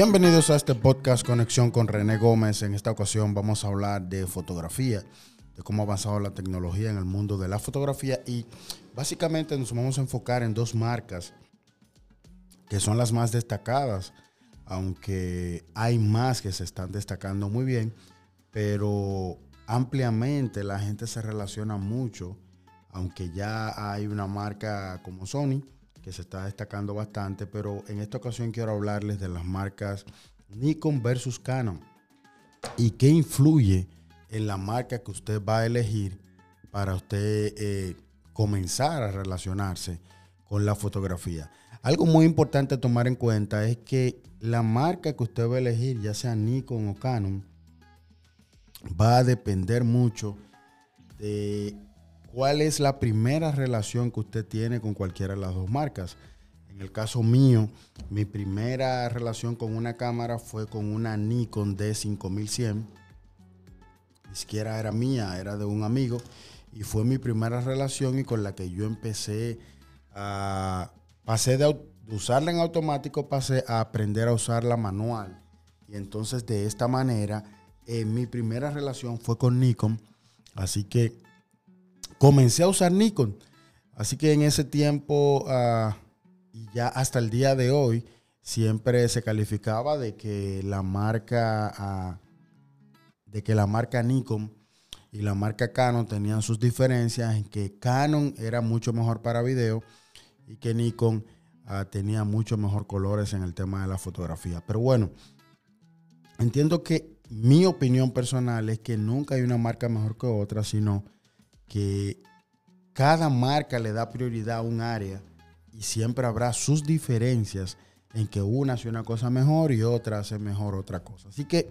Bienvenidos a este podcast Conexión con René Gómez. En esta ocasión vamos a hablar de fotografía, de cómo ha avanzado la tecnología en el mundo de la fotografía y básicamente nos vamos a enfocar en dos marcas que son las más destacadas, aunque hay más que se están destacando muy bien, pero ampliamente la gente se relaciona mucho, aunque ya hay una marca como Sony se está destacando bastante, pero en esta ocasión quiero hablarles de las marcas Nikon versus Canon y qué influye en la marca que usted va a elegir para usted eh, comenzar a relacionarse con la fotografía. Algo muy importante tomar en cuenta es que la marca que usted va a elegir, ya sea Nikon o Canon, va a depender mucho de cuál es la primera relación que usted tiene con cualquiera de las dos marcas. En el caso mío, mi primera relación con una cámara fue con una Nikon D5100. Ni siquiera era mía, era de un amigo. Y fue mi primera relación y con la que yo empecé a... Pasé de usarla en automático, pasé a aprender a usarla manual. Y entonces de esta manera, eh, mi primera relación fue con Nikon. Así que comencé a usar Nikon. Así que en ese tiempo ah, y ya hasta el día de hoy, siempre se calificaba de que la marca, ah, de que la marca Nikon y la marca Canon tenían sus diferencias en que Canon era mucho mejor para video y que Nikon ah, tenía mucho mejor colores en el tema de la fotografía. Pero bueno, entiendo que mi opinión personal es que nunca hay una marca mejor que otra, sino que cada marca le da prioridad a un área y siempre habrá sus diferencias en que una hace una cosa mejor y otra hace mejor otra cosa. Así que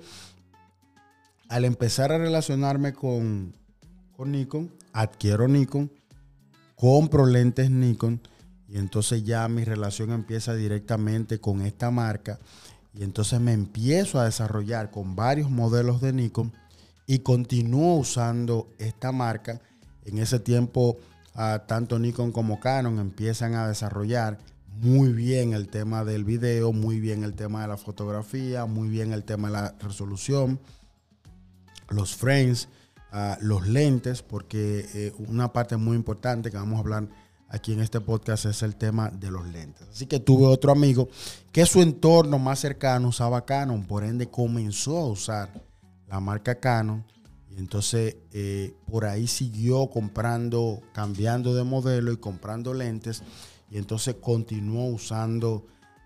al empezar a relacionarme con, con Nikon, adquiero Nikon, compro lentes Nikon y entonces ya mi relación empieza directamente con esta marca y entonces me empiezo a desarrollar con varios modelos de Nikon y continúo usando esta marca en ese tiempo, ah, tanto Nikon como Canon empiezan a desarrollar muy bien el tema del video, muy bien el tema de la fotografía, muy bien el tema de la resolución, los frames, ah, los lentes, porque eh, una parte muy importante que vamos a hablar aquí en este podcast es el tema de los lentes. Así que tuve otro amigo que su entorno más cercano usaba Canon, por ende comenzó a usar la marca Canon entonces, eh, por ahí siguió comprando, cambiando de modelo y comprando lentes. Y entonces continuó usando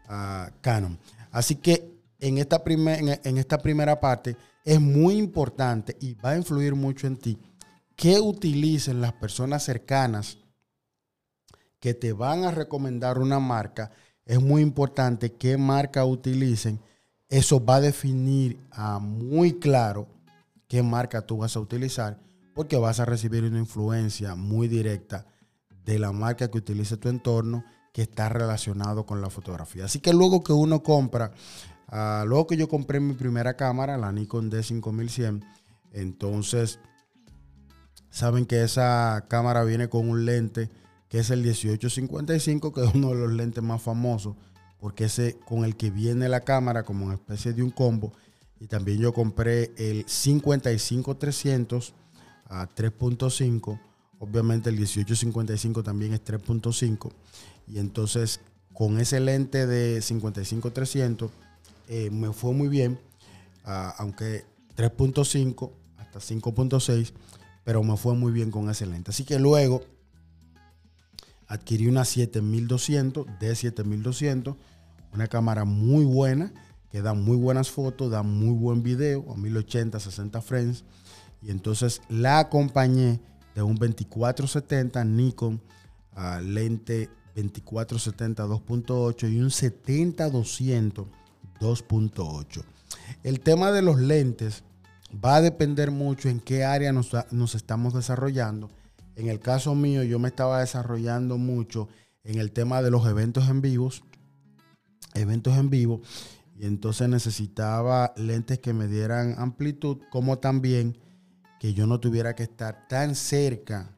uh, Canon. Así que en esta, en esta primera parte es muy importante y va a influir mucho en ti que utilicen las personas cercanas que te van a recomendar una marca. Es muy importante qué marca utilicen. Eso va a definir muy claro qué marca tú vas a utilizar, porque vas a recibir una influencia muy directa de la marca que utilice tu entorno que está relacionado con la fotografía. Así que luego que uno compra, ah, luego que yo compré mi primera cámara, la Nikon D5100, entonces saben que esa cámara viene con un lente que es el 1855, que es uno de los lentes más famosos, porque ese con el que viene la cámara como una especie de un combo y también yo compré el 55-300 a 3.5. Obviamente el 1855 también es 3.5. Y entonces con ese lente de 55-300 eh, me fue muy bien. Ah, aunque 3.5 hasta 5.6. Pero me fue muy bien con ese lente. Así que luego adquirí una 7200 de 7200. Una cámara muy buena que dan muy buenas fotos, dan muy buen video, a 1080, 60 frames. Y entonces la acompañé de un 2470 Nikon lente 2470 2.8 y un 70-200 2.8. El tema de los lentes va a depender mucho en qué área nos, nos estamos desarrollando. En el caso mío, yo me estaba desarrollando mucho en el tema de los eventos en vivos. Eventos en vivo. Entonces necesitaba lentes que me dieran amplitud, como también que yo no tuviera que estar tan cerca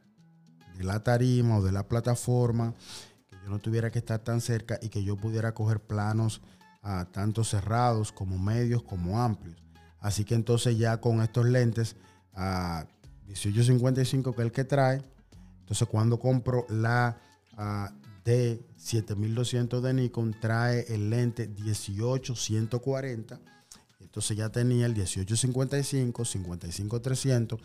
de la tarima o de la plataforma, que yo no tuviera que estar tan cerca y que yo pudiera coger planos a tanto cerrados como medios como amplios. Así que entonces ya con estos lentes a 1855 que es el que trae, entonces cuando compro la D7200 de Nikon trae el lente 18140 entonces ya tenía el 1855, 55300,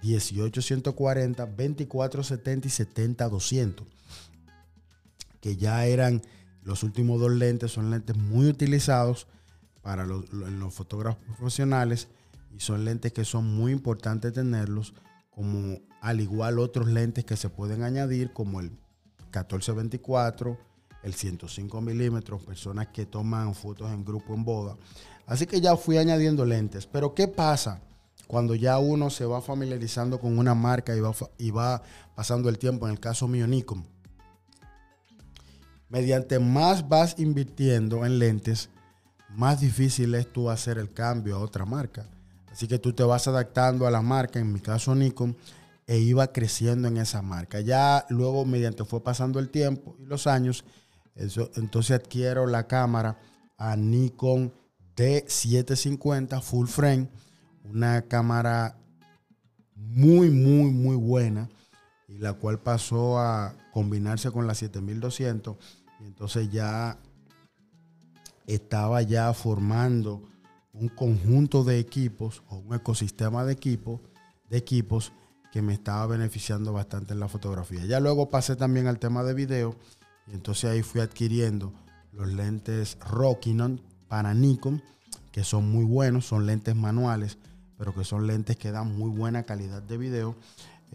18140, 2470 y 70200, que ya eran los últimos dos lentes, son lentes muy utilizados para los, fotógrafos profesionales y son lentes que son muy importantes tenerlos, como al igual otros lentes que se pueden añadir, como el 1424, el 105 milímetros, personas que toman fotos en grupo en boda. Así que ya fui añadiendo lentes. Pero ¿qué pasa cuando ya uno se va familiarizando con una marca y va, y va pasando el tiempo? En el caso mío, Nikon. Mediante más vas invirtiendo en lentes, más difícil es tú hacer el cambio a otra marca. Así que tú te vas adaptando a la marca, en mi caso Nikon, e iba creciendo en esa marca. Ya luego, mediante fue pasando el tiempo y los años, entonces adquiero la cámara a Nikon D750 Full Frame, una cámara muy, muy, muy buena y la cual pasó a combinarse con la 7200 y entonces ya estaba ya formando un conjunto de equipos o un ecosistema de equipos de equipos que me estaba beneficiando bastante en la fotografía. Ya luego pasé también al tema de video y entonces ahí fui adquiriendo los lentes Rockinon para Nikon, que son muy buenos, son lentes manuales, pero que son lentes que dan muy buena calidad de video.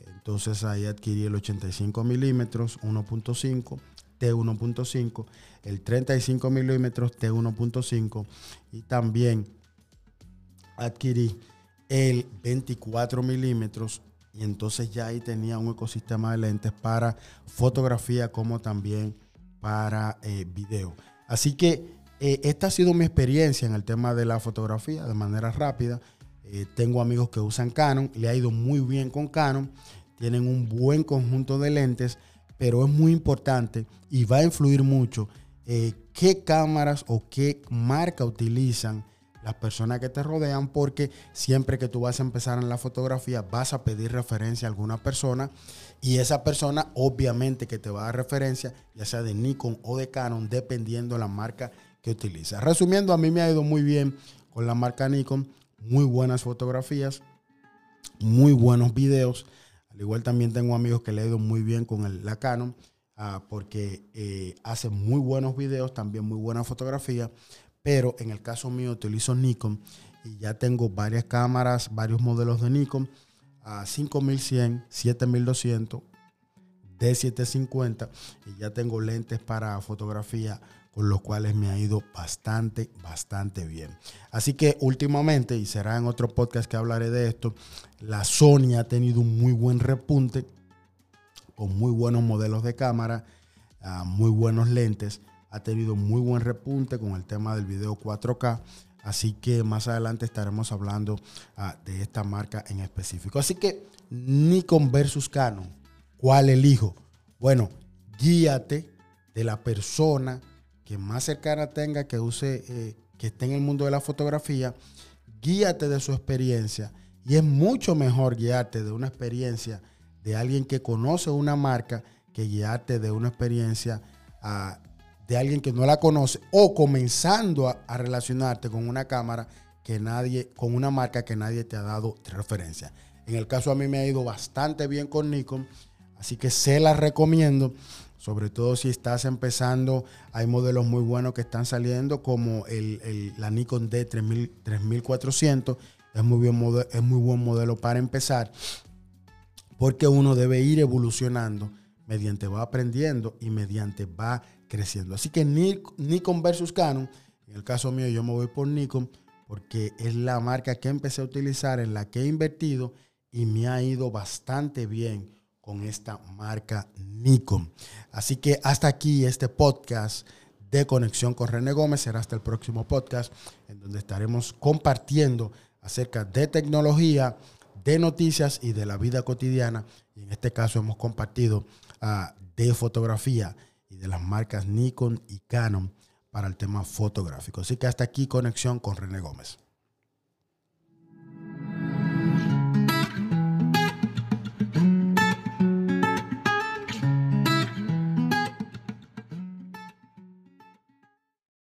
Entonces ahí adquirí el 85 milímetros 1.5, T1.5, el 35 milímetros T1.5 y también adquirí el 24 milímetros y entonces ya ahí tenía un ecosistema de lentes para fotografía como también para eh, video. Así que eh, esta ha sido mi experiencia en el tema de la fotografía de manera rápida. Eh, tengo amigos que usan Canon, le ha ido muy bien con Canon, tienen un buen conjunto de lentes, pero es muy importante y va a influir mucho qué cámaras o qué marca utilizan las personas que te rodean, porque siempre que tú vas a empezar en la fotografía vas a pedir referencia a alguna persona y esa persona obviamente que te va a dar referencia, ya sea de Nikon o de Canon, dependiendo de la marca que utiliza. Resumiendo, a mí me ha ido muy bien con la marca Nikon, muy buenas fotografías, muy buenos videos. Al igual también tengo amigos que le ha ido muy bien con la Canon. Ah, porque eh, hace muy buenos videos, también muy buena fotografía pero en el caso mío utilizo Nikon y ya tengo varias cámaras, varios modelos de Nikon a 5100, 7200, D750 y ya tengo lentes para fotografía con los cuales me ha ido bastante, bastante bien. Así que últimamente, y será en otro podcast que hablaré de esto, la Sony ha tenido un muy buen repunte con muy buenos modelos de cámara, muy buenos lentes ha tenido muy buen repunte con el tema del video 4K. Así que más adelante estaremos hablando ah, de esta marca en específico. Así que Nikon versus Canon, ¿cuál elijo? Bueno, guíate de la persona que más cercana tenga, que use, eh, que esté en el mundo de la fotografía. Guíate de su experiencia. Y es mucho mejor guiarte de una experiencia de alguien que conoce una marca que guiarte de una experiencia ah, de alguien que no la conoce o comenzando a, relacionarte con una cámara que nadie, con una marca que nadie te ha dado referencia. En el caso a mí me ha ido bastante bien con Nikon, así que se la recomiendo, sobre todo si estás empezando. Hay modelos muy buenos que están saliendo, como el, la Nikon D 3400. Es muy, es muy buen modelo para empezar, porque uno debe ir evolucionando mediante va aprendiendo y mediante va creciendo. Así que Nikon versus Canon, en el caso mío yo me voy por Nikon porque es la marca que empecé a utilizar, en la que he invertido y me ha ido bastante bien con esta marca Nikon. Así que hasta aquí este podcast de conexión con René Gómez. Será hasta el próximo podcast en donde estaremos compartiendo acerca de tecnología, de noticias y de la vida cotidiana. Y en este caso hemos compartido uh, de fotografía y de las marcas Nikon y Canon para el tema fotográfico. Así que hasta aquí conexión con René Gómez.